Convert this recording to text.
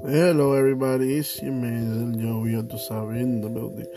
Hello everybody, it's your man Joey, ya tú sabes, in the building.